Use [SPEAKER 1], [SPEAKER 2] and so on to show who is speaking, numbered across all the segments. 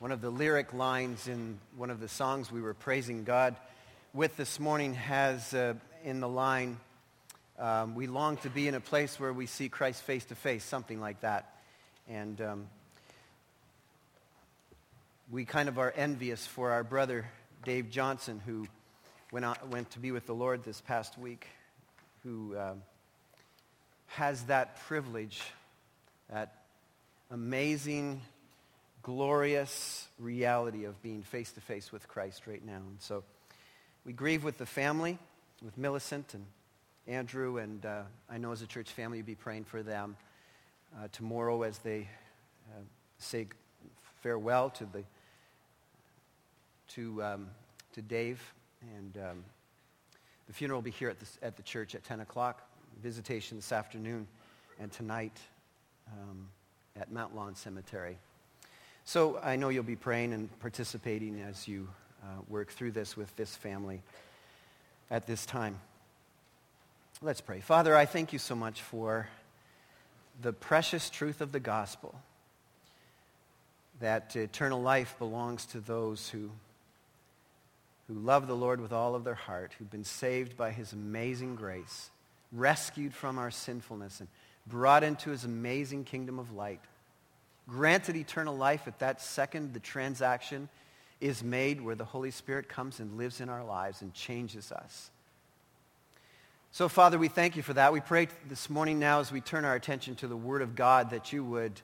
[SPEAKER 1] One of the lyric lines in one of the songs we were praising God with this morning has uh, in the line, um, we long to be in a place where we see Christ face to face, something like that. And um, we kind of are envious for our brother Dave Johnson, who went, out, went to be with the Lord this past week, who um, has that privilege, that amazing glorious reality of being face to face with Christ right now. And so we grieve with the family, with Millicent and Andrew, and uh, I know as a church family you'll be praying for them uh, tomorrow as they uh, say farewell to the to um, to Dave, and um, the funeral will be here at the, at the church at 10 o'clock. Visitation this afternoon, and tonight um, at Mount Lawn Cemetery. So I know you'll be praying and participating as you uh, work through this with this family at this time. Let's pray. Father, I thank you so much for the precious truth of the gospel that eternal life belongs to those who, who love the Lord with all of their heart, who've been saved by his amazing grace, rescued from our sinfulness, and brought into his amazing kingdom of light granted eternal life at that second the transaction is made where the Holy Spirit comes and lives in our lives and changes us. So, Father, we thank you for that. We pray this morning now as we turn our attention to the Word of God that you would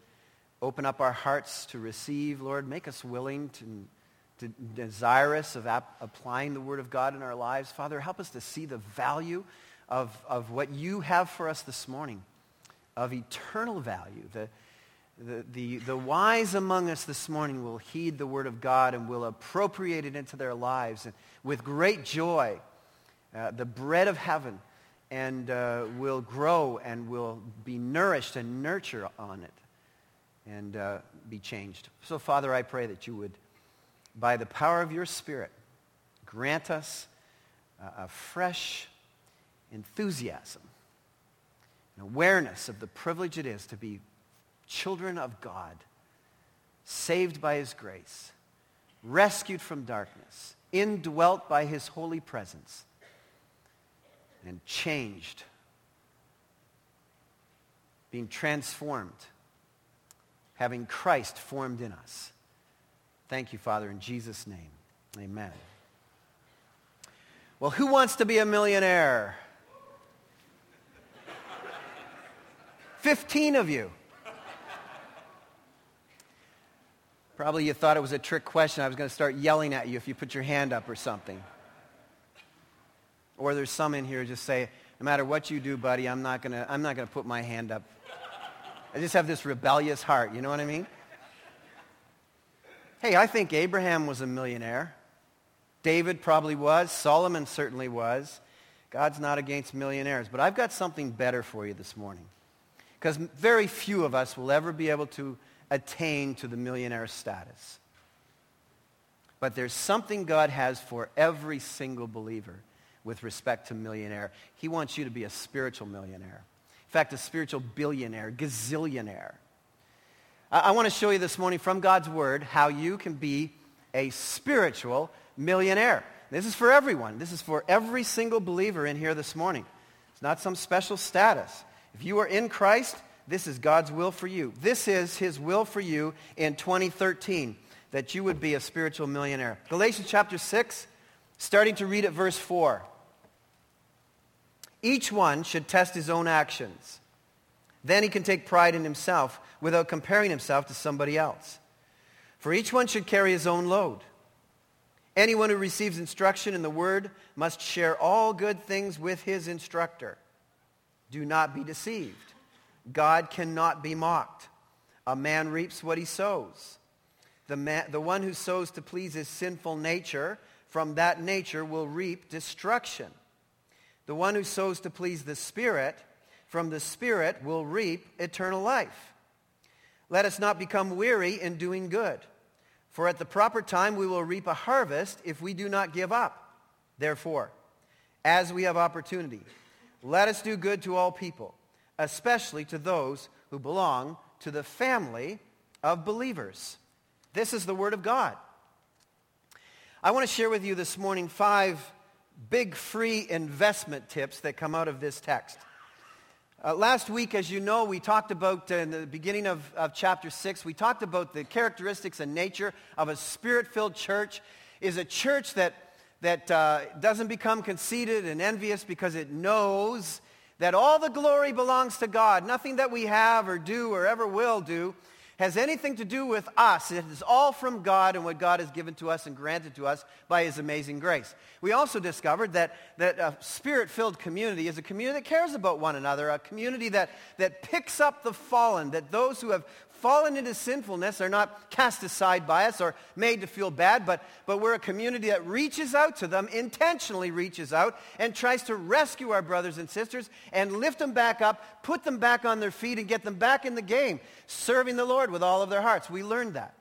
[SPEAKER 1] open up our hearts to receive, Lord. Make us willing to, to desirous of ap- applying the Word of God in our lives. Father, help us to see the value of, of what you have for us this morning, of eternal value, the, the, the, the wise among us this morning will heed the word of God and will appropriate it into their lives and with great joy, uh, the bread of heaven, and uh, will grow and will be nourished and nurture on it and uh, be changed. So, Father, I pray that you would, by the power of your Spirit, grant us a fresh enthusiasm, an awareness of the privilege it is to be children of God, saved by his grace, rescued from darkness, indwelt by his holy presence, and changed, being transformed, having Christ formed in us. Thank you, Father, in Jesus' name. Amen. Well, who wants to be a millionaire? 15 of you. Probably you thought it was a trick question. I was going to start yelling at you if you put your hand up or something. Or there's some in here just say, no matter what you do, buddy, I'm not going to, I'm not going to put my hand up. I just have this rebellious heart. You know what I mean? Hey, I think Abraham was a millionaire. David probably was. Solomon certainly was. God's not against millionaires. But I've got something better for you this morning. Because very few of us will ever be able to attain to the millionaire status. But there's something God has for every single believer with respect to millionaire. He wants you to be a spiritual millionaire. In fact, a spiritual billionaire, gazillionaire. I, I want to show you this morning from God's Word how you can be a spiritual millionaire. This is for everyone. This is for every single believer in here this morning. It's not some special status. If you are in Christ, this is God's will for you. This is his will for you in 2013, that you would be a spiritual millionaire. Galatians chapter 6, starting to read at verse 4. Each one should test his own actions. Then he can take pride in himself without comparing himself to somebody else. For each one should carry his own load. Anyone who receives instruction in the word must share all good things with his instructor. Do not be deceived. God cannot be mocked. A man reaps what he sows. The, man, the one who sows to please his sinful nature, from that nature will reap destruction. The one who sows to please the Spirit, from the Spirit will reap eternal life. Let us not become weary in doing good, for at the proper time we will reap a harvest if we do not give up. Therefore, as we have opportunity, let us do good to all people especially to those who belong to the family of believers. This is the Word of God. I want to share with you this morning five big free investment tips that come out of this text. Uh, last week, as you know, we talked about, uh, in the beginning of, of chapter 6, we talked about the characteristics and nature of a spirit-filled church is a church that, that uh, doesn't become conceited and envious because it knows that all the glory belongs to God. Nothing that we have or do or ever will do has anything to do with us. It is all from God and what God has given to us and granted to us by his amazing grace. We also discovered that, that a spirit-filled community is a community that cares about one another, a community that, that picks up the fallen, that those who have fallen into sinfulness are not cast aside by us or made to feel bad, but, but we're a community that reaches out to them, intentionally reaches out, and tries to rescue our brothers and sisters and lift them back up, put them back on their feet, and get them back in the game, serving the Lord with all of their hearts. We learned that.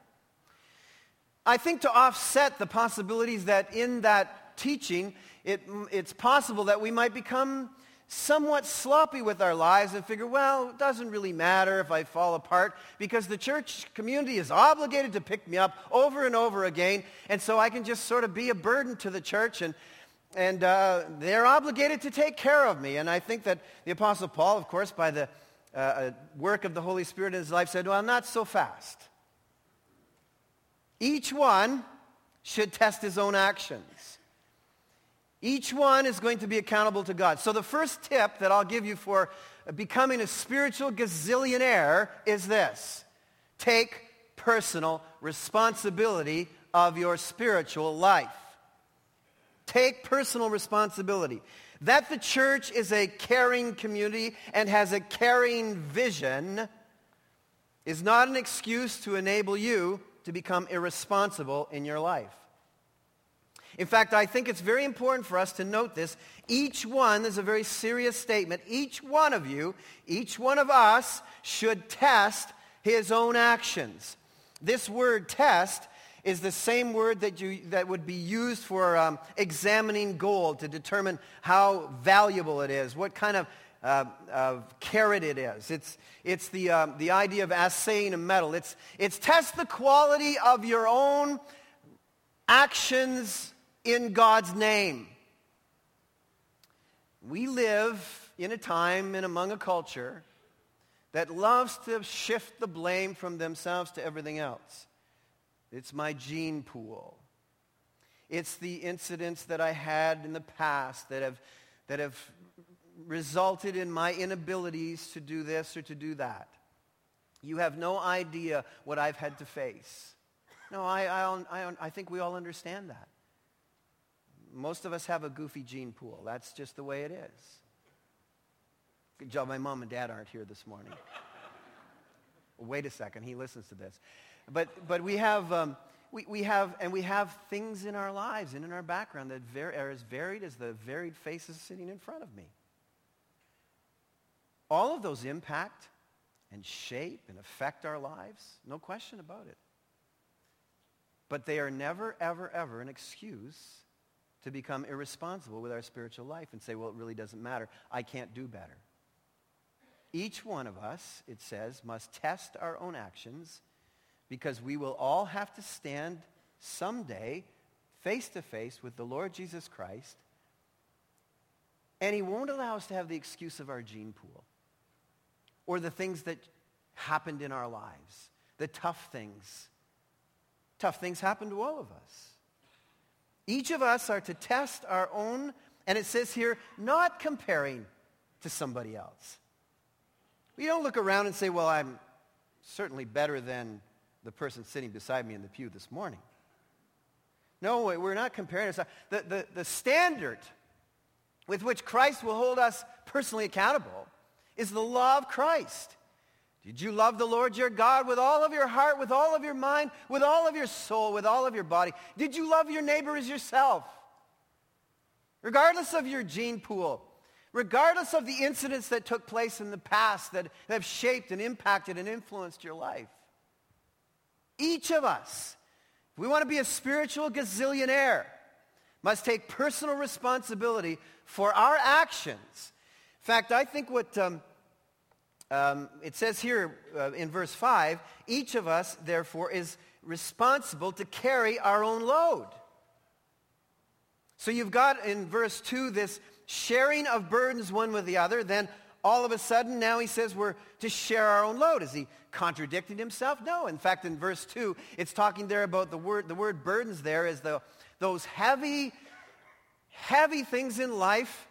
[SPEAKER 1] I think to offset the possibilities that in that teaching, it, it's possible that we might become somewhat sloppy with our lives and figure, well, it doesn't really matter if I fall apart because the church community is obligated to pick me up over and over again. And so I can just sort of be a burden to the church and, and uh, they're obligated to take care of me. And I think that the Apostle Paul, of course, by the uh, uh work of the Holy Spirit in his life said, well, not so fast. Each one should test his own actions. Each one is going to be accountable to God. So the first tip that I'll give you for becoming a spiritual gazillionaire is this. Take personal responsibility of your spiritual life. Take personal responsibility. That the church is a caring community and has a caring vision is not an excuse to enable you to become irresponsible in your life. In fact, I think it's very important for us to note this. Each one is a very serious statement. Each one of you, each one of us should test his own actions. This word test is the same word that, you, that would be used for um, examining gold to determine how valuable it is, what kind of, uh, of carat it is. It's, it's the, um, the idea of assaying a metal. It's, it's test the quality of your own actions in God's name. We live in a time and among a culture that loves to shift the blame from themselves to everything else. It's my gene pool. It's the incidents that I had in the past that have, that have resulted in my inabilities to do this or to do that. You have no idea what I've had to face. No, I, I, I, I think we all understand that. Most of us have a goofy gene pool. That's just the way it is. Good job my mom and dad aren't here this morning. Wait a second, he listens to this. But, but we, have, um, we, we have, and we have things in our lives and in our background that are as varied as the varied faces sitting in front of me. All of those impact and shape and affect our lives, no question about it. But they are never, ever, ever an excuse to become irresponsible with our spiritual life and say, well, it really doesn't matter. I can't do better. Each one of us, it says, must test our own actions because we will all have to stand someday face to face with the Lord Jesus Christ. And he won't allow us to have the excuse of our gene pool or the things that happened in our lives, the tough things. Tough things happen to all of us. Each of us are to test our own, and it says here, not comparing to somebody else. We don't look around and say, well, I'm certainly better than the person sitting beside me in the pew this morning. No, we're not comparing ourselves. The, the, the standard with which Christ will hold us personally accountable is the law of Christ. Did you love the Lord your God with all of your heart, with all of your mind, with all of your soul, with all of your body? Did you love your neighbor as yourself? Regardless of your gene pool, regardless of the incidents that took place in the past that have shaped and impacted and influenced your life. Each of us, if we want to be a spiritual gazillionaire, must take personal responsibility for our actions. In fact, I think what... Um, um, it says here uh, in verse 5, each of us, therefore, is responsible to carry our own load. So you've got in verse 2 this sharing of burdens one with the other. Then all of a sudden now he says we're to share our own load. Is he contradicting himself? No. In fact, in verse 2, it's talking there about the word, the word burdens there is the, those heavy, heavy things in life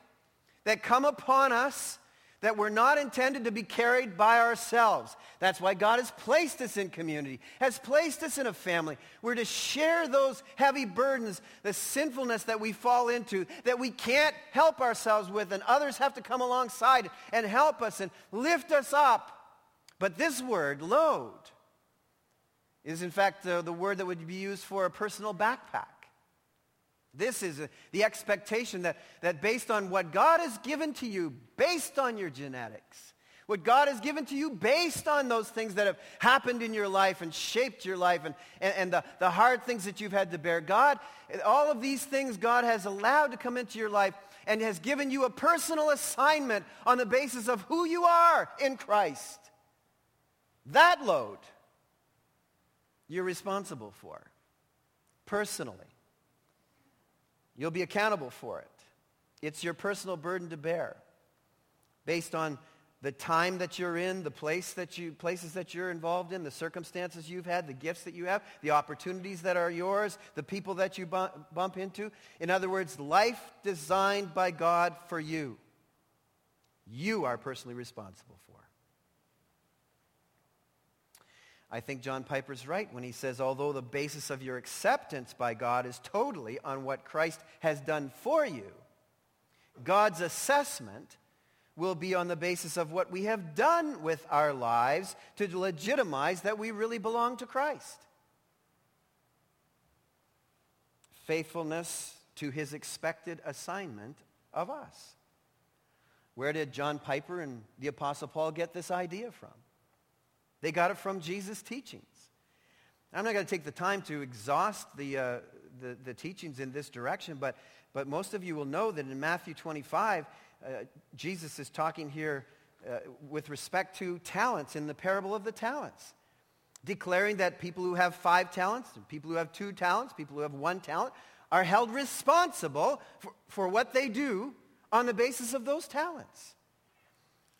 [SPEAKER 1] that come upon us that we're not intended to be carried by ourselves. That's why God has placed us in community, has placed us in a family. We're to share those heavy burdens, the sinfulness that we fall into, that we can't help ourselves with, and others have to come alongside and help us and lift us up. But this word, load, is in fact uh, the word that would be used for a personal backpack. This is the expectation that, that based on what God has given to you, based on your genetics, what God has given to you based on those things that have happened in your life and shaped your life and, and, and the, the hard things that you've had to bear. God, all of these things God has allowed to come into your life and has given you a personal assignment on the basis of who you are in Christ. That load you're responsible for personally. You'll be accountable for it. It's your personal burden to bear based on the time that you're in, the place that you, places that you're involved in, the circumstances you've had, the gifts that you have, the opportunities that are yours, the people that you bump, bump into. In other words, life designed by God for you. You are personally responsible for. I think John Piper's right when he says, although the basis of your acceptance by God is totally on what Christ has done for you, God's assessment will be on the basis of what we have done with our lives to legitimize that we really belong to Christ. Faithfulness to his expected assignment of us. Where did John Piper and the Apostle Paul get this idea from? They got it from Jesus' teachings. I'm not going to take the time to exhaust the, uh, the, the, teachings in this direction, but, but most of you will know that in Matthew 25, uh, Jesus is talking here uh, with respect to talents in the parable of the talents, declaring that people who have five talents, people who have two talents, people who have one talent, are held responsible for, for what they do on the basis of those talents.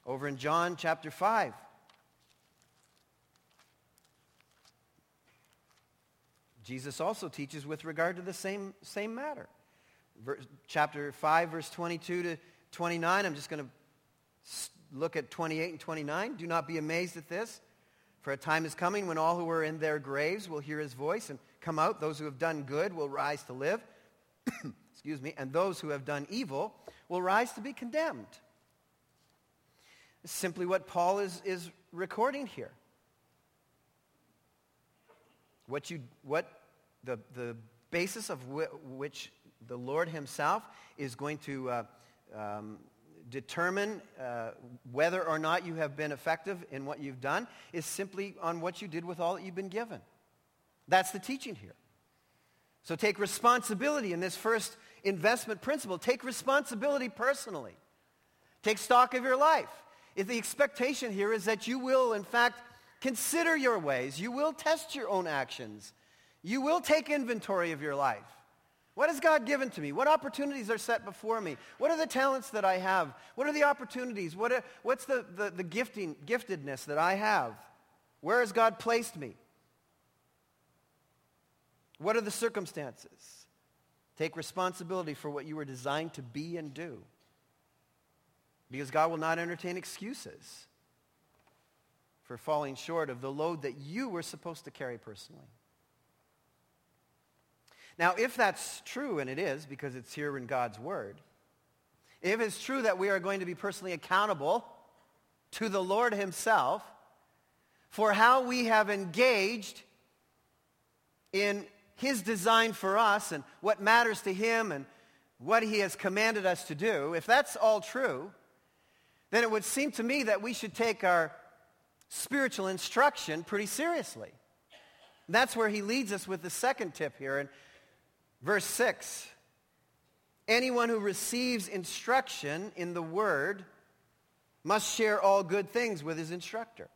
[SPEAKER 1] Over in John chapter 5, Jesus also teaches with regard to the same, same matter. Verse, chapter 5, verse 22 to 29. I'm just going to look at 28 and 29. Do not be amazed at this, for a time is coming when all who are in their graves will hear his voice and come out. Those who have done good will rise to live. Excuse me. And those who have done evil will rise to be condemned. Simply what Paul is, is recording here. What, you, what the, the basis of wh- which the Lord himself is going to uh, um, determine uh, whether or not you have been effective in what you've done is simply on what you did with all that you've been given. That's the teaching here. So take responsibility in this first investment principle. Take responsibility personally. Take stock of your life. If the expectation here is that you will, in fact, Consider your ways. You will test your own actions. You will take inventory of your life. What has God given to me? What opportunities are set before me? What are the talents that I have? What are the opportunities? What are, what's the, the, the gifting, giftedness that I have? Where has God placed me? What are the circumstances? Take responsibility for what you were designed to be and do. Because God will not entertain excuses for falling short of the load that you were supposed to carry personally. Now, if that's true, and it is because it's here in God's Word, if it's true that we are going to be personally accountable to the Lord himself for how we have engaged in his design for us and what matters to him and what he has commanded us to do, if that's all true, then it would seem to me that we should take our spiritual instruction pretty seriously. That's where he leads us with the second tip here in verse 6. Anyone who receives instruction in the word must share all good things with his instructor.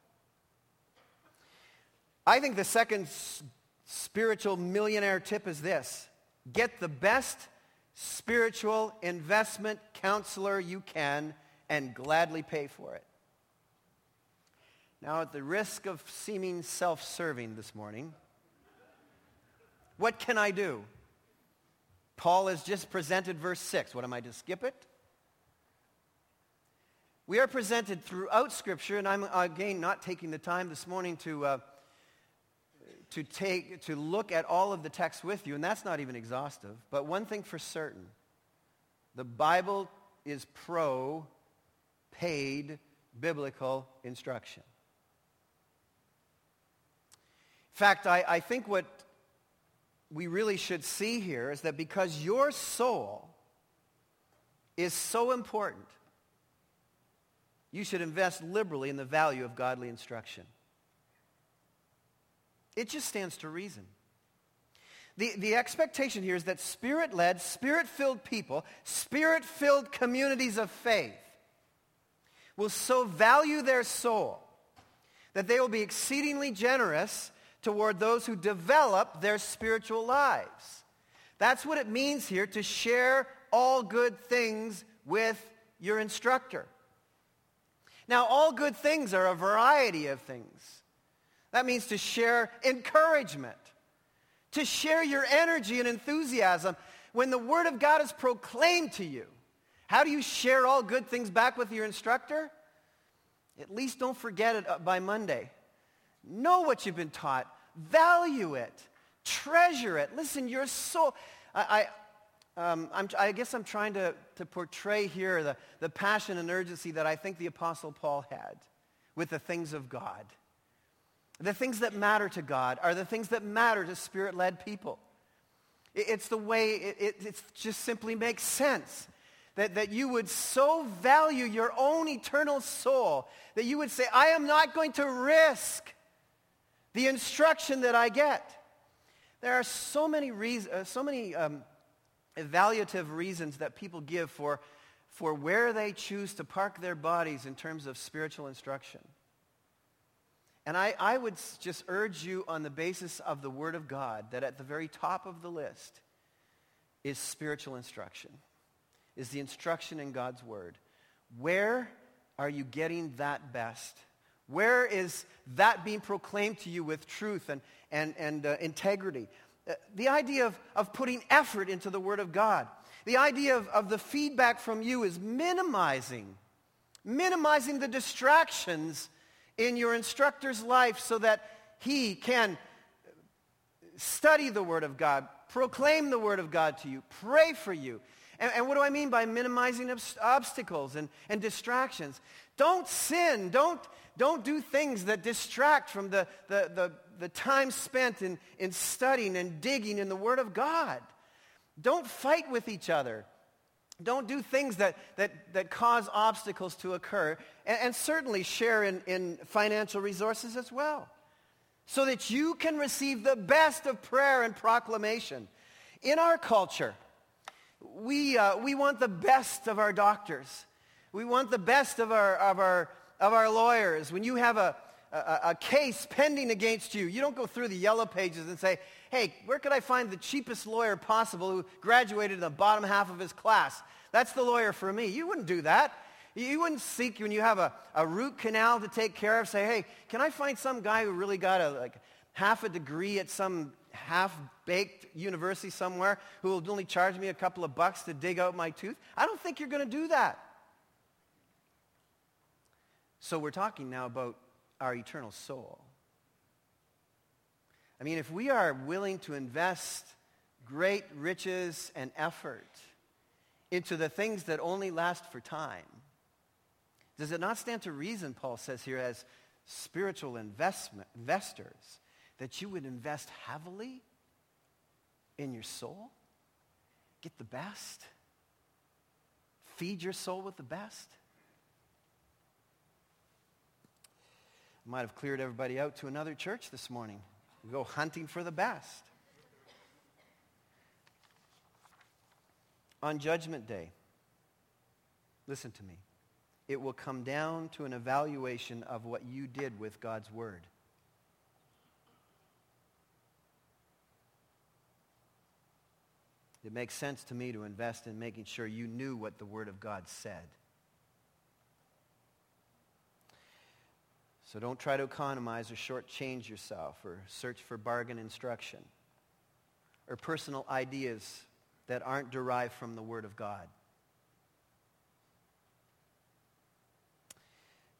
[SPEAKER 1] I think the second spiritual millionaire tip is this. Get the best spiritual investment counselor you can and gladly pay for it. Now, at the risk of seeming self-serving this morning, what can I do? Paul has just presented verse 6. What am I to skip it? We are presented throughout Scripture, and I'm again not taking the time this morning to, uh, to, take, to look at all of the text with you, and that's not even exhaustive. But one thing for certain, the Bible is pro paid biblical instruction. In fact, I, I think what we really should see here is that because your soul is so important, you should invest liberally in the value of godly instruction. It just stands to reason. The, the expectation here is that spirit-led, spirit-filled people, spirit-filled communities of faith will so value their soul that they will be exceedingly generous toward those who develop their spiritual lives. That's what it means here to share all good things with your instructor. Now, all good things are a variety of things. That means to share encouragement, to share your energy and enthusiasm when the Word of God is proclaimed to you. How do you share all good things back with your instructor? At least don't forget it by Monday. Know what you've been taught. Value it. Treasure it. Listen, your soul. I, I, um, i guess I'm trying to, to portray here the, the passion and urgency that I think the Apostle Paul had with the things of God. The things that matter to God are the things that matter to spirit-led people. It, it's the way, it, it, it just simply makes sense that, that you would so value your own eternal soul that you would say, I am not going to risk the instruction that I get. There are so many, reasons, uh, so many um, evaluative reasons that people give for, for where they choose to park their bodies in terms of spiritual instruction. And I, I would just urge you on the basis of the Word of God that at the very top of the list is spiritual instruction, is the instruction in God's Word. Where are you getting that best? Where is that being proclaimed to you with truth and, and, and uh, integrity? Uh, the idea of, of putting effort into the Word of God. The idea of, of the feedback from you is minimizing, minimizing the distractions in your instructor's life so that he can study the Word of God, proclaim the Word of God to you, pray for you. And, and what do I mean by minimizing obstacles and, and distractions? Don't sin. Don't, don't do things that distract from the, the, the, the time spent in, in studying and digging in the Word of God. Don't fight with each other. Don't do things that, that, that cause obstacles to occur. And, and certainly share in, in financial resources as well. So that you can receive the best of prayer and proclamation. In our culture, we, uh, we want the best of our doctors. We want the best of our, of our of our lawyers, when you have a, a, a, case pending against you, you don't go through the yellow pages and say, hey, where could I find the cheapest lawyer possible who graduated in the bottom half of his class? That's the lawyer for me. You wouldn't do that. You wouldn't seek when you have a, a root canal to take care of, say, hey, can I find some guy who really got a like half a degree at some half-baked university somewhere who will only charge me a couple of bucks to dig out my tooth? I don't think you're going to do that. So we're talking now about our eternal soul. I mean, if we are willing to invest great riches and effort into the things that only last for time, does it not stand to reason, Paul says here, as spiritual investment, investors, that you would invest heavily in your soul? Get the best? Feed your soul with the best? might have cleared everybody out to another church this morning. We go hunting for the best. On Judgment Day, listen to me, it will come down to an evaluation of what you did with God's Word. It makes sense to me to invest in making sure you knew what the Word of God said. So don't try to economize or shortchange yourself or search for bargain instruction or personal ideas that aren't derived from the Word of God.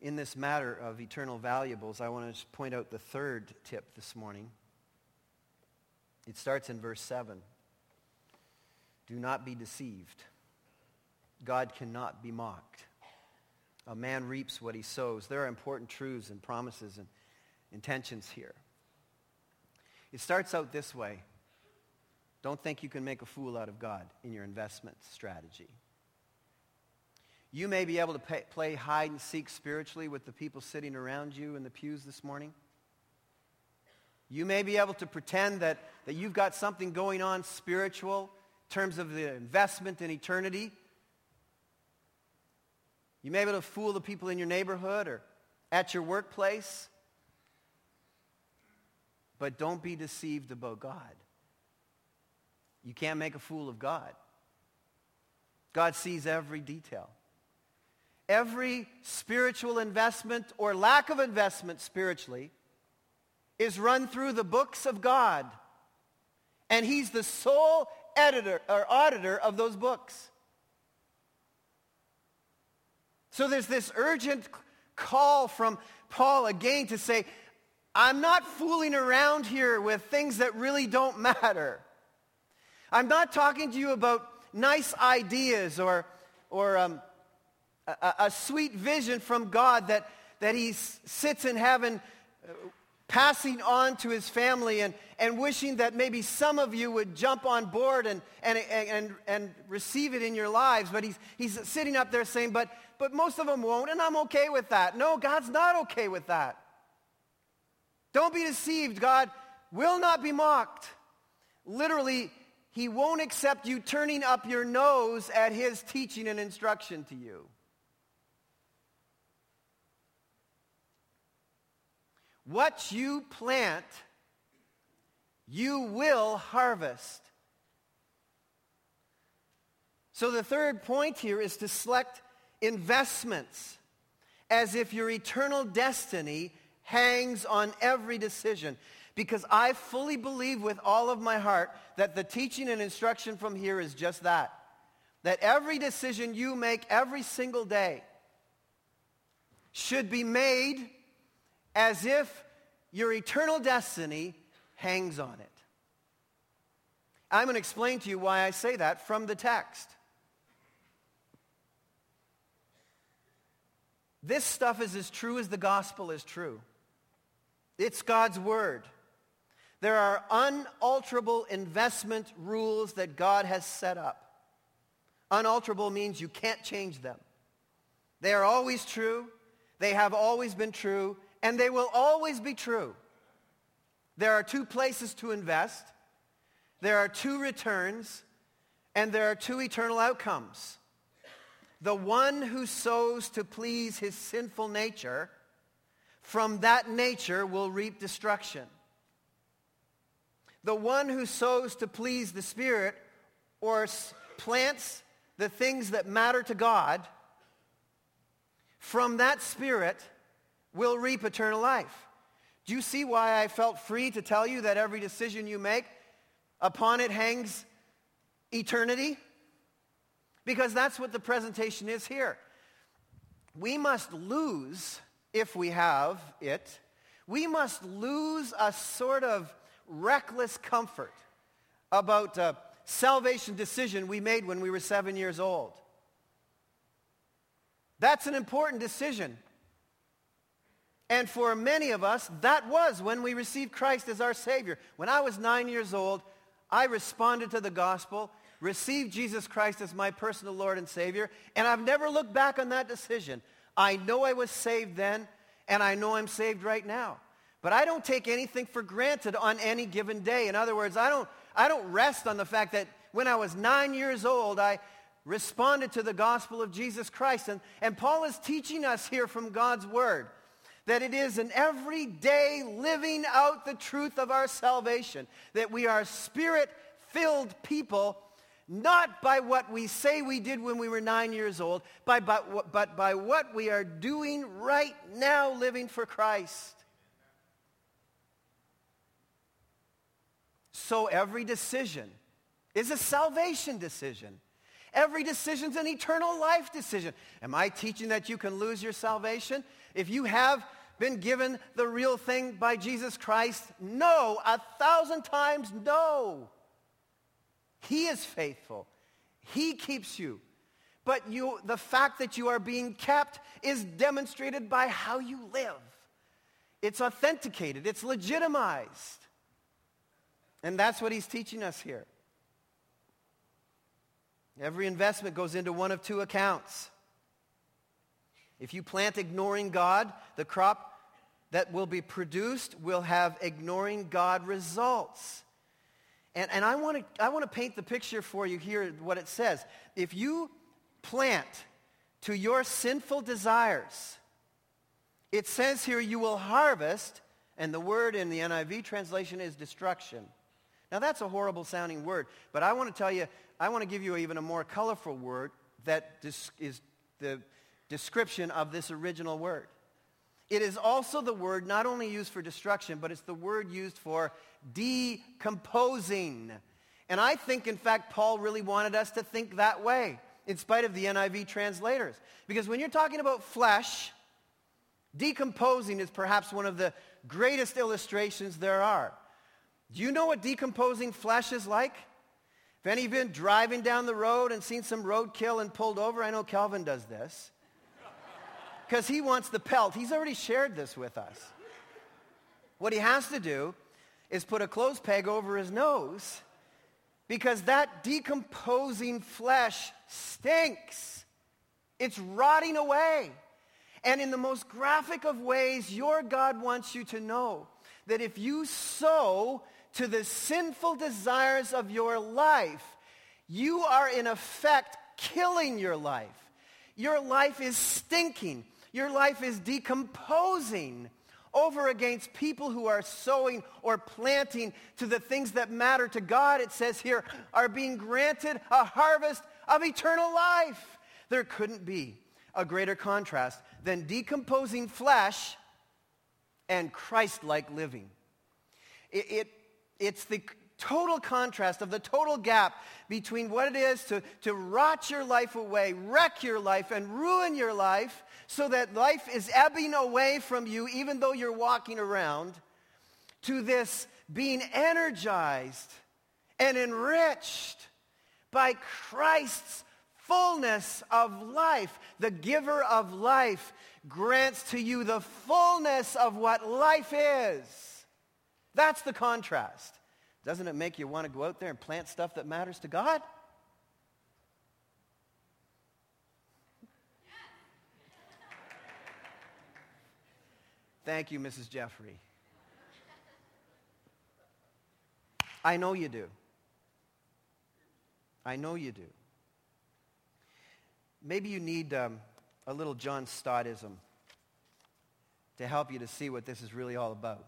[SPEAKER 1] In this matter of eternal valuables, I want to point out the third tip this morning. It starts in verse 7. Do not be deceived. God cannot be mocked. A man reaps what he sows. There are important truths and promises and intentions here. It starts out this way. Don't think you can make a fool out of God in your investment strategy. You may be able to pay, play hide and seek spiritually with the people sitting around you in the pews this morning. You may be able to pretend that, that you've got something going on spiritual in terms of the investment in eternity. You may be able to fool the people in your neighborhood or at your workplace. But don't be deceived about God. You can't make a fool of God. God sees every detail. Every spiritual investment or lack of investment spiritually is run through the books of God. And he's the sole editor or auditor of those books. So there's this urgent call from Paul again to say, I'm not fooling around here with things that really don't matter. I'm not talking to you about nice ideas or, or um, a, a, sweet vision from God that, that he sits in heaven uh, passing on to his family and, and wishing that maybe some of you would jump on board and, and, and, and receive it in your lives. But he's, he's sitting up there saying, but, but most of them won't, and I'm okay with that. No, God's not okay with that. Don't be deceived. God will not be mocked. Literally, he won't accept you turning up your nose at his teaching and instruction to you. What you plant, you will harvest. So the third point here is to select investments as if your eternal destiny hangs on every decision. Because I fully believe with all of my heart that the teaching and instruction from here is just that. That every decision you make every single day should be made as if your eternal destiny hangs on it. I'm going to explain to you why I say that from the text. This stuff is as true as the gospel is true. It's God's word. There are unalterable investment rules that God has set up. Unalterable means you can't change them. They are always true. They have always been true and they will always be true. There are two places to invest. There are two returns, and there are two eternal outcomes. The one who sows to please his sinful nature, from that nature will reap destruction. The one who sows to please the Spirit or plants the things that matter to God, from that Spirit will reap eternal life. Do you see why I felt free to tell you that every decision you make, upon it hangs eternity? Because that's what the presentation is here. We must lose, if we have it, we must lose a sort of reckless comfort about a salvation decision we made when we were seven years old. That's an important decision. And for many of us, that was when we received Christ as our Savior. When I was nine years old, I responded to the gospel, received Jesus Christ as my personal Lord and Savior, and I've never looked back on that decision. I know I was saved then, and I know I'm saved right now. But I don't take anything for granted on any given day. In other words, I don't, I don't rest on the fact that when I was nine years old, I responded to the gospel of Jesus Christ. And, and Paul is teaching us here from God's word that it is an everyday living out the truth of our salvation, that we are spirit-filled people not by what we say we did when we were nine years old, by, but, but by what we are doing right now living for Christ. So every decision is a salvation decision. Every decision is an eternal life decision. Am I teaching that you can lose your salvation? If you have been given the real thing by Jesus Christ, no, a thousand times no. He is faithful. He keeps you. But you, the fact that you are being kept is demonstrated by how you live. It's authenticated. It's legitimized. And that's what he's teaching us here. Every investment goes into one of two accounts. If you plant ignoring God, the crop that will be produced will have ignoring God results. And, and I want to I want to paint the picture for you here, what it says. If you plant to your sinful desires, it says here you will harvest, and the word in the NIV translation is destruction. Now that's a horrible sounding word, but I want to tell you, I want to give you even a more colorful word that is the description of this original word. It is also the word not only used for destruction, but it's the word used for decomposing. And I think, in fact, Paul really wanted us to think that way, in spite of the NIV translators. Because when you're talking about flesh, decomposing is perhaps one of the greatest illustrations there are. Do you know what decomposing flesh is like? If any of you been driving down the road and seen some roadkill and pulled over, I know Calvin does this. Because he wants the pelt. He's already shared this with us. What he has to do is put a clothes peg over his nose because that decomposing flesh stinks. It's rotting away. And in the most graphic of ways, your God wants you to know that if you sow to the sinful desires of your life, you are in effect killing your life. Your life is stinking. Your life is decomposing over against people who are sowing or planting to the things that matter to God, it says here, are being granted a harvest of eternal life. There couldn't be a greater contrast than decomposing flesh and Christ-like living. It, it, it's the total contrast of the total gap between what it is to, to rot your life away, wreck your life, and ruin your life so that life is ebbing away from you even though you're walking around, to this being energized and enriched by Christ's fullness of life. The giver of life grants to you the fullness of what life is. That's the contrast. Doesn't it make you want to go out there and plant stuff that matters to God? Thank you, Mrs. Jeffrey. I know you do. I know you do. Maybe you need um, a little John Stottism to help you to see what this is really all about.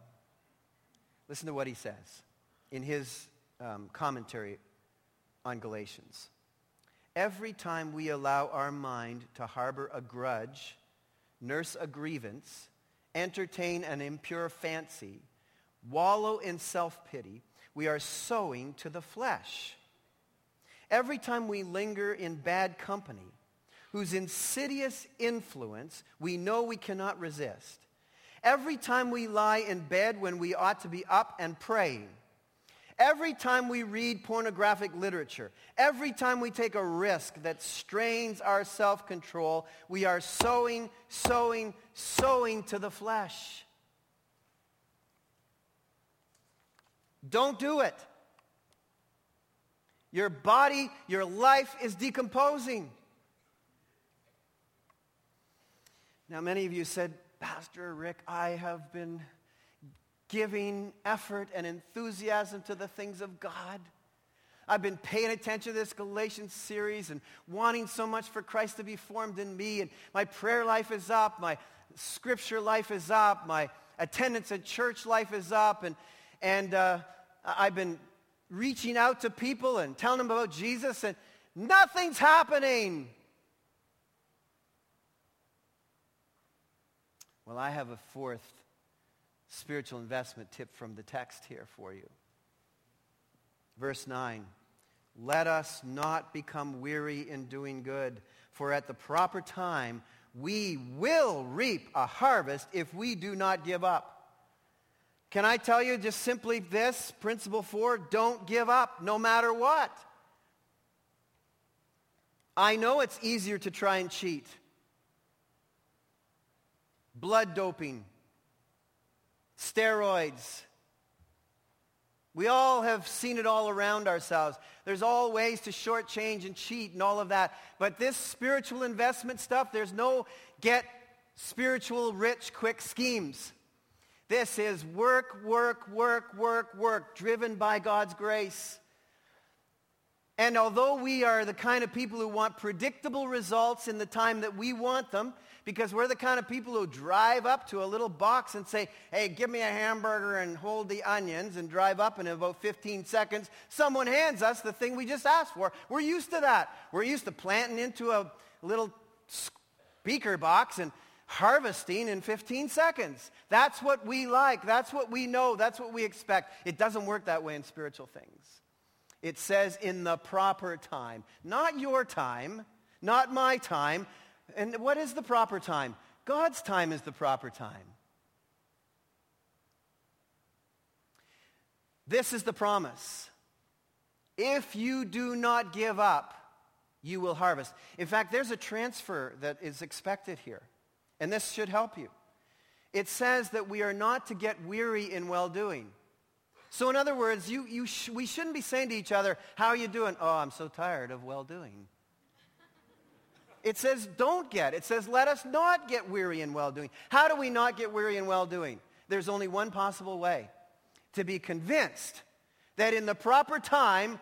[SPEAKER 1] Listen to what he says in his um, commentary on Galatians. Every time we allow our mind to harbor a grudge, nurse a grievance, entertain an impure fancy, wallow in self-pity, we are sowing to the flesh. Every time we linger in bad company, whose insidious influence we know we cannot resist, every time we lie in bed when we ought to be up and praying, Every time we read pornographic literature, every time we take a risk that strains our self-control, we are sowing, sowing, sowing to the flesh. Don't do it. Your body, your life is decomposing. Now, many of you said, Pastor Rick, I have been giving effort and enthusiasm to the things of God. I've been paying attention to this Galatians series and wanting so much for Christ to be formed in me. And my prayer life is up. My scripture life is up. My attendance at church life is up. And, and uh, I've been reaching out to people and telling them about Jesus and nothing's happening. Well, I have a fourth spiritual investment tip from the text here for you. Verse 9. Let us not become weary in doing good, for at the proper time we will reap a harvest if we do not give up. Can I tell you just simply this, principle four, don't give up no matter what. I know it's easier to try and cheat. Blood doping, steroids, we all have seen it all around ourselves. There's all ways to shortchange and cheat and all of that. But this spiritual investment stuff, there's no get spiritual rich quick schemes. This is work, work, work, work, work, driven by God's grace. And although we are the kind of people who want predictable results in the time that we want them, because we're the kind of people who drive up to a little box and say, hey, give me a hamburger and hold the onions and drive up and in about 15 seconds, someone hands us the thing we just asked for. We're used to that. We're used to planting into a little speaker box and harvesting in 15 seconds. That's what we like. That's what we know. That's what we expect. It doesn't work that way in spiritual things. It says in the proper time. Not your time, not my time, and what is the proper time? God's time is the proper time. This is the promise. If you do not give up, you will harvest. In fact, there's a transfer that is expected here, and this should help you. It says that we are not to get weary in well-doing. So in other words, you, you sh- we shouldn't be saying to each other, how are you doing? Oh, I'm so tired of well-doing. It says don't get. It says let us not get weary in well-doing. How do we not get weary in well-doing? There's only one possible way. To be convinced that in the proper time,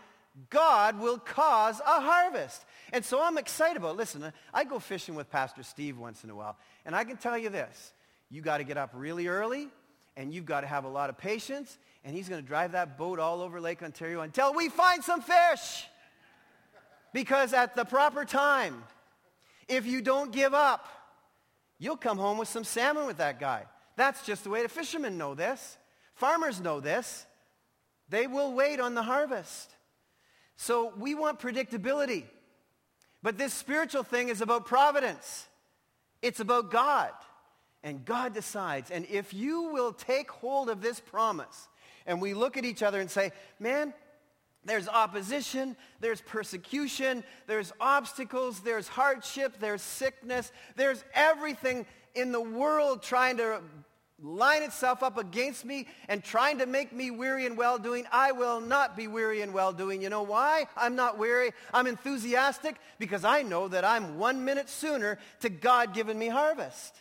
[SPEAKER 1] God will cause a harvest. And so I'm excited about, listen, I go fishing with Pastor Steve once in a while, and I can tell you this. You got to get up really early, and you've got to have a lot of patience, and he's going to drive that boat all over Lake Ontario until we find some fish. Because at the proper time, if you don't give up, you'll come home with some salmon with that guy. That's just the way the fishermen know this. Farmers know this. They will wait on the harvest. So we want predictability. But this spiritual thing is about providence. It's about God. And God decides. And if you will take hold of this promise, and we look at each other and say, man, there's opposition, there's persecution, there's obstacles, there's hardship, there's sickness, there's everything in the world trying to line itself up against me and trying to make me weary and well-doing. I will not be weary and well-doing. You know why? I'm not weary. I'm enthusiastic because I know that I'm one minute sooner to God giving me harvest.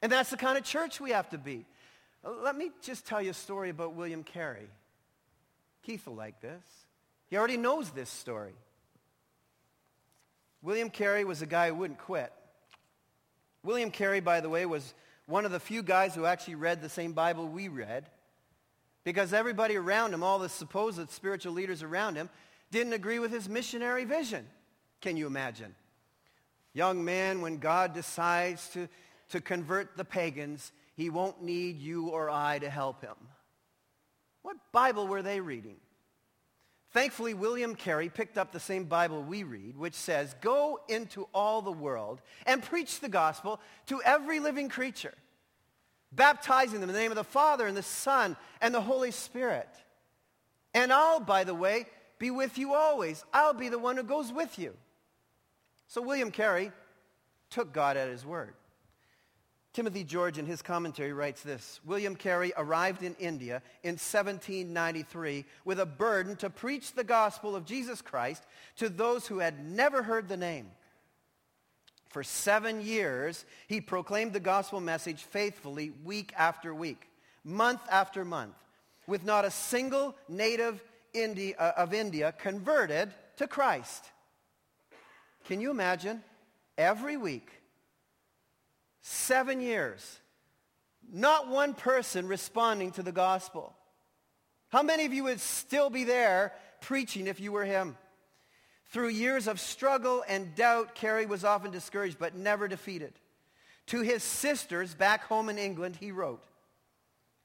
[SPEAKER 1] And that's the kind of church we have to be. Let me just tell you a story about William Carey. Keith will like this. He already knows this story. William Carey was a guy who wouldn't quit. William Carey, by the way, was one of the few guys who actually read the same Bible we read because everybody around him, all the supposed spiritual leaders around him, didn't agree with his missionary vision. Can you imagine? Young man, when God decides to, to convert the pagans, he won't need you or I to help him. What Bible were they reading? Thankfully, William Carey picked up the same Bible we read, which says, Go into all the world and preach the gospel to every living creature, baptizing them in the name of the Father and the Son and the Holy Spirit. And I'll, by the way, be with you always. I'll be the one who goes with you. So William Carey took God at his word. Timothy George, in his commentary, writes this William Carey arrived in India in 1793 with a burden to preach the gospel of Jesus Christ to those who had never heard the name. For seven years, he proclaimed the gospel message faithfully week after week, month after month, with not a single native Indi- uh, of India converted to Christ. Can you imagine? Every week, Seven years. Not one person responding to the gospel. How many of you would still be there preaching if you were him? Through years of struggle and doubt, Carey was often discouraged but never defeated. To his sisters back home in England, he wrote,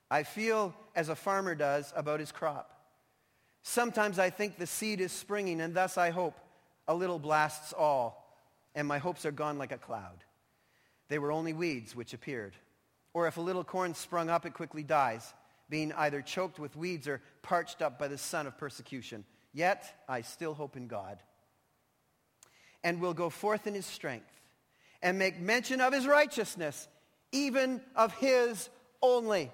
[SPEAKER 1] I feel as a farmer does about his crop. Sometimes I think the seed is springing, and thus I hope a little blasts all, and my hopes are gone like a cloud. They were only weeds which appeared. Or if a little corn sprung up, it quickly dies, being either choked with weeds or parched up by the sun of persecution. Yet I still hope in God, and will go forth in his strength, and make mention of his righteousness, even of his only.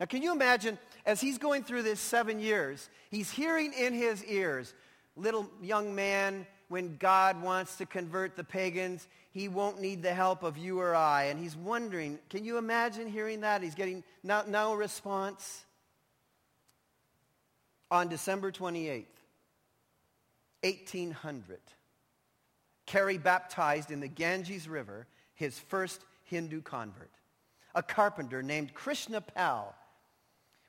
[SPEAKER 1] Now, can you imagine, as he's going through this seven years, he's hearing in his ears, little young man, when God wants to convert the pagans, he won't need the help of you or I. And he's wondering, can you imagine hearing that? He's getting no, no response. On December 28th, 1800, Carey baptized in the Ganges River his first Hindu convert, a carpenter named Krishna Pal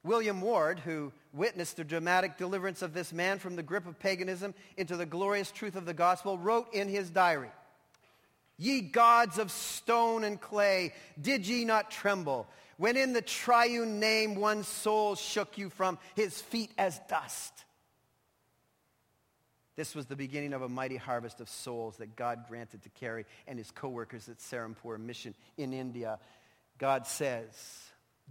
[SPEAKER 1] William Ward, who witnessed the dramatic deliverance of this man from the grip of paganism into the glorious truth of the gospel, wrote in his diary, Ye gods of stone and clay, did ye not tremble when in the triune name one soul shook you from his feet as dust? This was the beginning of a mighty harvest of souls that God granted to Carey and his co-workers at Serampore Mission in India. God says,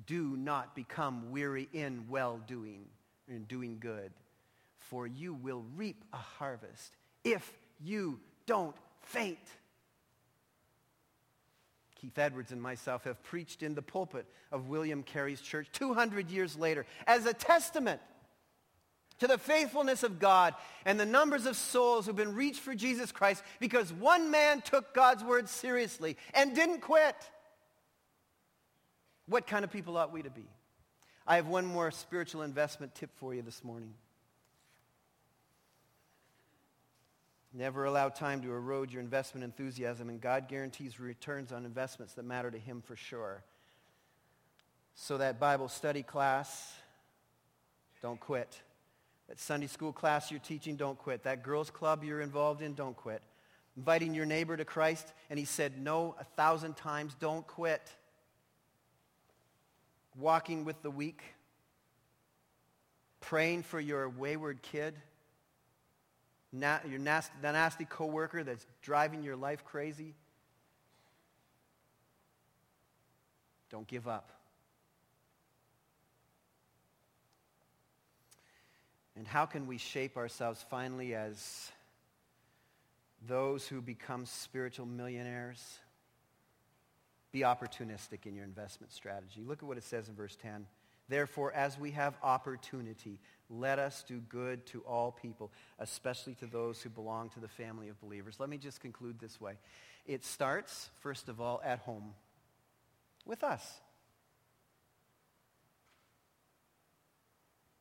[SPEAKER 1] do not become weary in well-doing, in doing good, for you will reap a harvest if you don't faint. Keith Edwards and myself have preached in the pulpit of William Carey's church 200 years later as a testament to the faithfulness of God and the numbers of souls who've been reached for Jesus Christ because one man took God's word seriously and didn't quit. What kind of people ought we to be? I have one more spiritual investment tip for you this morning. Never allow time to erode your investment enthusiasm, and God guarantees returns on investments that matter to Him for sure. So that Bible study class, don't quit. That Sunday school class you're teaching, don't quit. That girls' club you're involved in, don't quit. Inviting your neighbor to Christ, and he said no a thousand times, don't quit walking with the weak, praying for your wayward kid, na- your nasty, the nasty coworker that's driving your life crazy. Don't give up. And how can we shape ourselves finally as those who become spiritual millionaires? Be opportunistic in your investment strategy. Look at what it says in verse 10. Therefore, as we have opportunity, let us do good to all people, especially to those who belong to the family of believers. Let me just conclude this way. It starts, first of all, at home with us.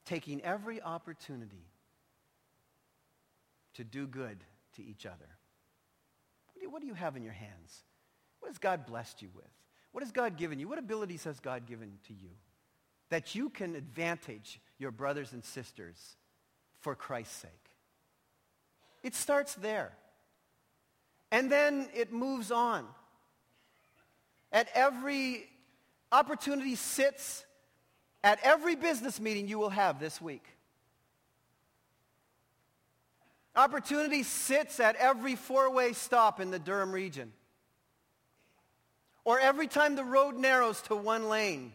[SPEAKER 1] Taking every opportunity to do good to each other. What do you, have in your hands? What has God blessed you with? What has God given you? What abilities has God given to you? That you can advantage your brothers and sisters for Christ's sake. It starts there. And then it moves on. At every opportunity sits at every business meeting you will have this week. Opportunity sits at every four-way stop in the Durham region. Or every time the road narrows to one lane.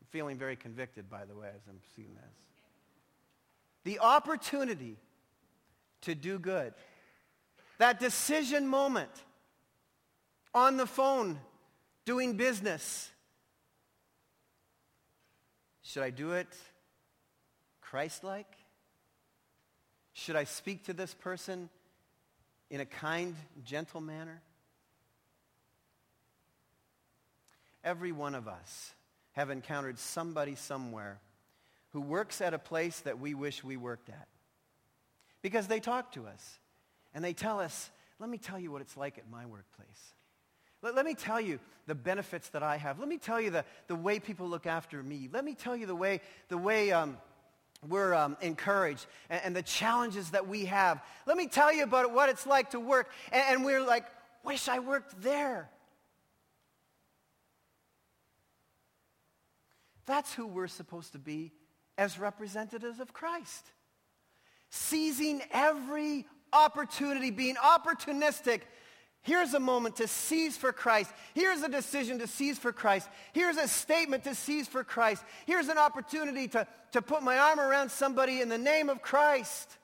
[SPEAKER 1] I'm feeling very convicted, by the way, as I'm seeing this. The opportunity to do good. That decision moment on the phone doing business. Should I do it Christ-like? Should I speak to this person in a kind, gentle manner? Every one of us have encountered somebody somewhere who works at a place that we wish we worked at. Because they talk to us and they tell us, let me tell you what it's like at my workplace. Let, let me tell you the benefits that I have. Let me tell you the, the way people look after me. Let me tell you the way, the way um, we're um, encouraged and, and, the challenges that we have. Let me tell you about what it's like to work. And, and we're like, wish I worked there. That's who we're supposed to be as representatives of Christ. Seizing every opportunity, being opportunistic. Here's a moment to seize for Christ. Here's a decision to seize for Christ. Here's a statement to seize for Christ. Here's an opportunity to, to put my arm around somebody in the name of Christ.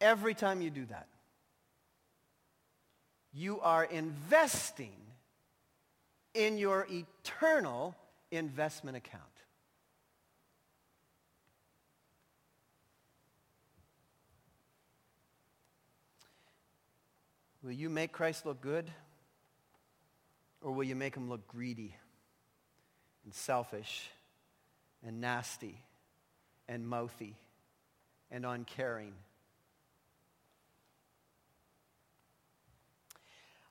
[SPEAKER 1] Every time you do that, you are investing in your eternal investment account. Will you make Christ look good? Or will you make him look greedy and selfish and nasty and mouthy and uncaring?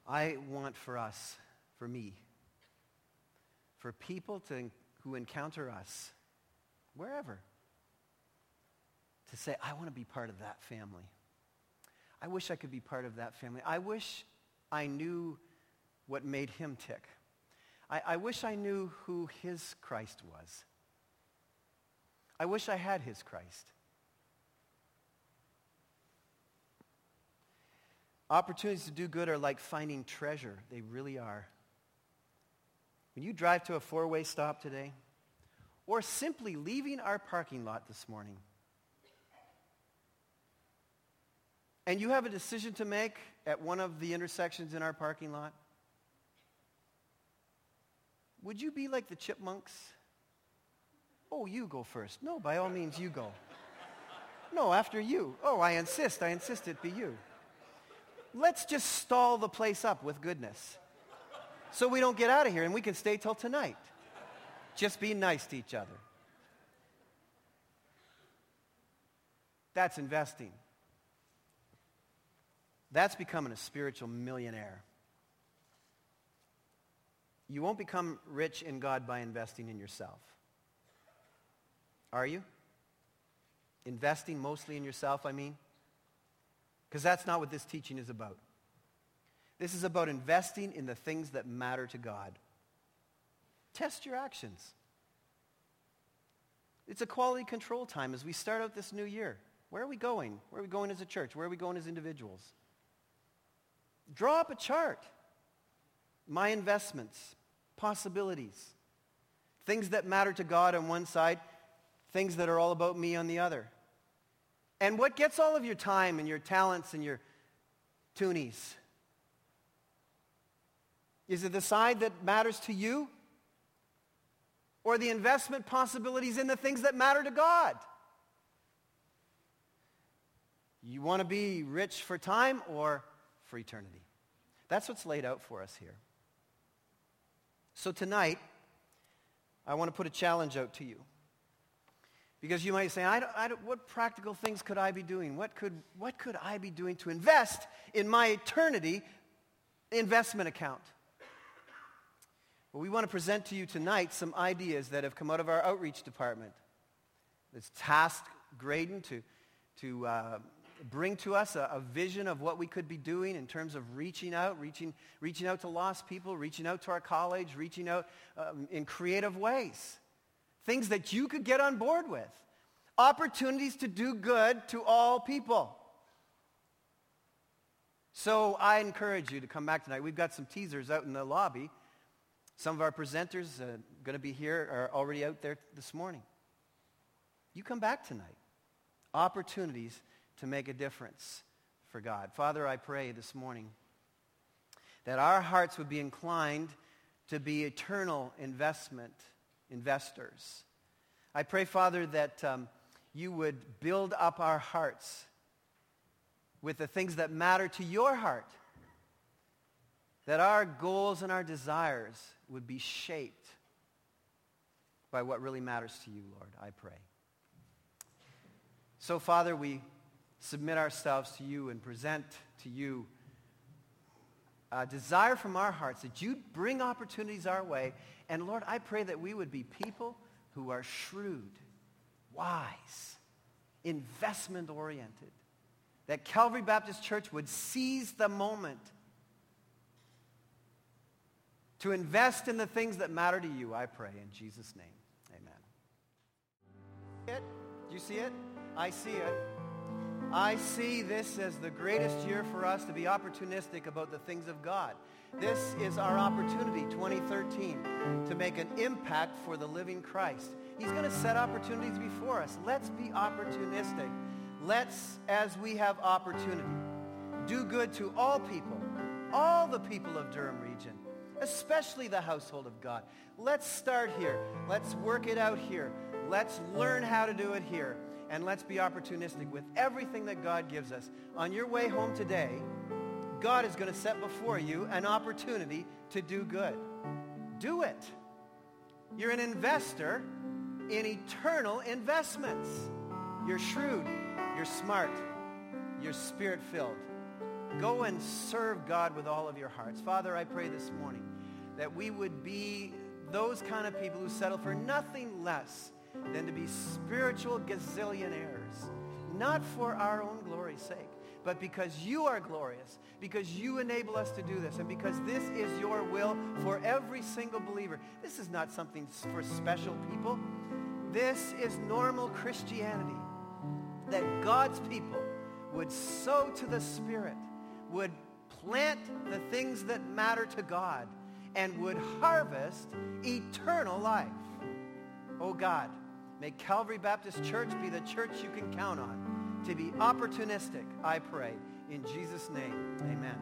[SPEAKER 1] I want for us, for me, for people to, who encounter us, wherever, to say, I want to be part of that family. I wish I could be part of that family. I wish I knew what made him tick. I, I wish I knew who his Christ was. I wish I had his Christ. Opportunities to do good are like finding treasure. They really are. When you drive to a four-way stop today, or simply leaving our parking lot this morning, and you have a decision to make at one of the intersections in our parking lot, would you be like the chipmunks? Oh, you go first. No, by all means, you go. No, after you. Oh, I insist. I insist it be you. Let's just stall the place up with goodness so we don't get out of here and we can stay till tonight. Just be nice to each other. That's investing. That's becoming a spiritual millionaire. You won't become rich in God by investing in yourself. Are you? Investing mostly in yourself, I mean? Because that's not what this teaching is about. This is about investing in the things that matter to God. Test your actions. It's a quality control time as we start out this new year. Where are we going? Where are we going as a church? Where are we going as individuals? Draw up a chart. My investments, possibilities, things that matter to God on one side, things that are all about me on the other. And what gets all of your time and your talents and your toonies? Is it the side that matters to you? Or the investment possibilities in the things that matter to God? You want to be rich for time or for eternity. That's what's laid out for us here. So tonight, I want to put a challenge out to you. Because you might say, I don't, I don't, what practical things could I be doing? What could, what could I be doing to invest in my eternity investment account? Well, we want to present to you tonight some ideas that have come out of our outreach department. It's tasked Graydon to, to uh, bring to us a, a, vision of what we could be doing in terms of reaching out, reaching, reaching out to lost people, reaching out to our college, reaching out um, in creative ways. Things that you could get on board with. Opportunities to do good to all people. So I encourage you to come back tonight. We've got some teasers out in the lobby. Some of our presenters uh, going to be here are already out there this morning. You come back tonight. Opportunities to make a difference for God. Father, I pray this morning that our hearts would be inclined to be eternal investment investors. I pray, Father, that um, you would build up our hearts with the things that matter to your heart, that our goals and our desires would be shaped by what really matters to you, Lord, I pray. So, Father, we submit ourselves to you and present to you a desire from our hearts that you bring opportunities our way. And Lord, I pray that we would be people who are shrewd, wise, investment-oriented. That Calvary Baptist Church would seize the moment to invest in the things that matter to you, I pray, in Jesus' name. Amen. Do you see it? I see it. I see this as the greatest year for us to be opportunistic about the things of God. This is our opportunity, 2013, to make an impact for the living Christ. He's going to set opportunities before us. Let's be opportunistic. Let's, as we have opportunity, do good to all people, all the people of Durham region, especially the household of God. Let's start here. Let's work it out here. Let's learn how to do it here. And let's be opportunistic with everything that God gives us. On your way home today, God is going to set before you an opportunity to do good. Do it. You're an investor in eternal investments. You're shrewd. You're smart. You're spirit-filled. Go and serve God with all of your hearts. Father, I pray this morning that we would be those kind of people who settle for nothing less than to be spiritual gazillionaires, not for our own glory's sake, but because you are glorious, because you enable us to do this, and because this is your will for every single believer. This is not something for special people. This is normal Christianity, that God's people would sow to the Spirit, would plant the things that matter to God, and would harvest eternal life. Oh God, may Calvary Baptist Church be the church you can count on to be opportunistic, I pray. In Jesus' name, amen.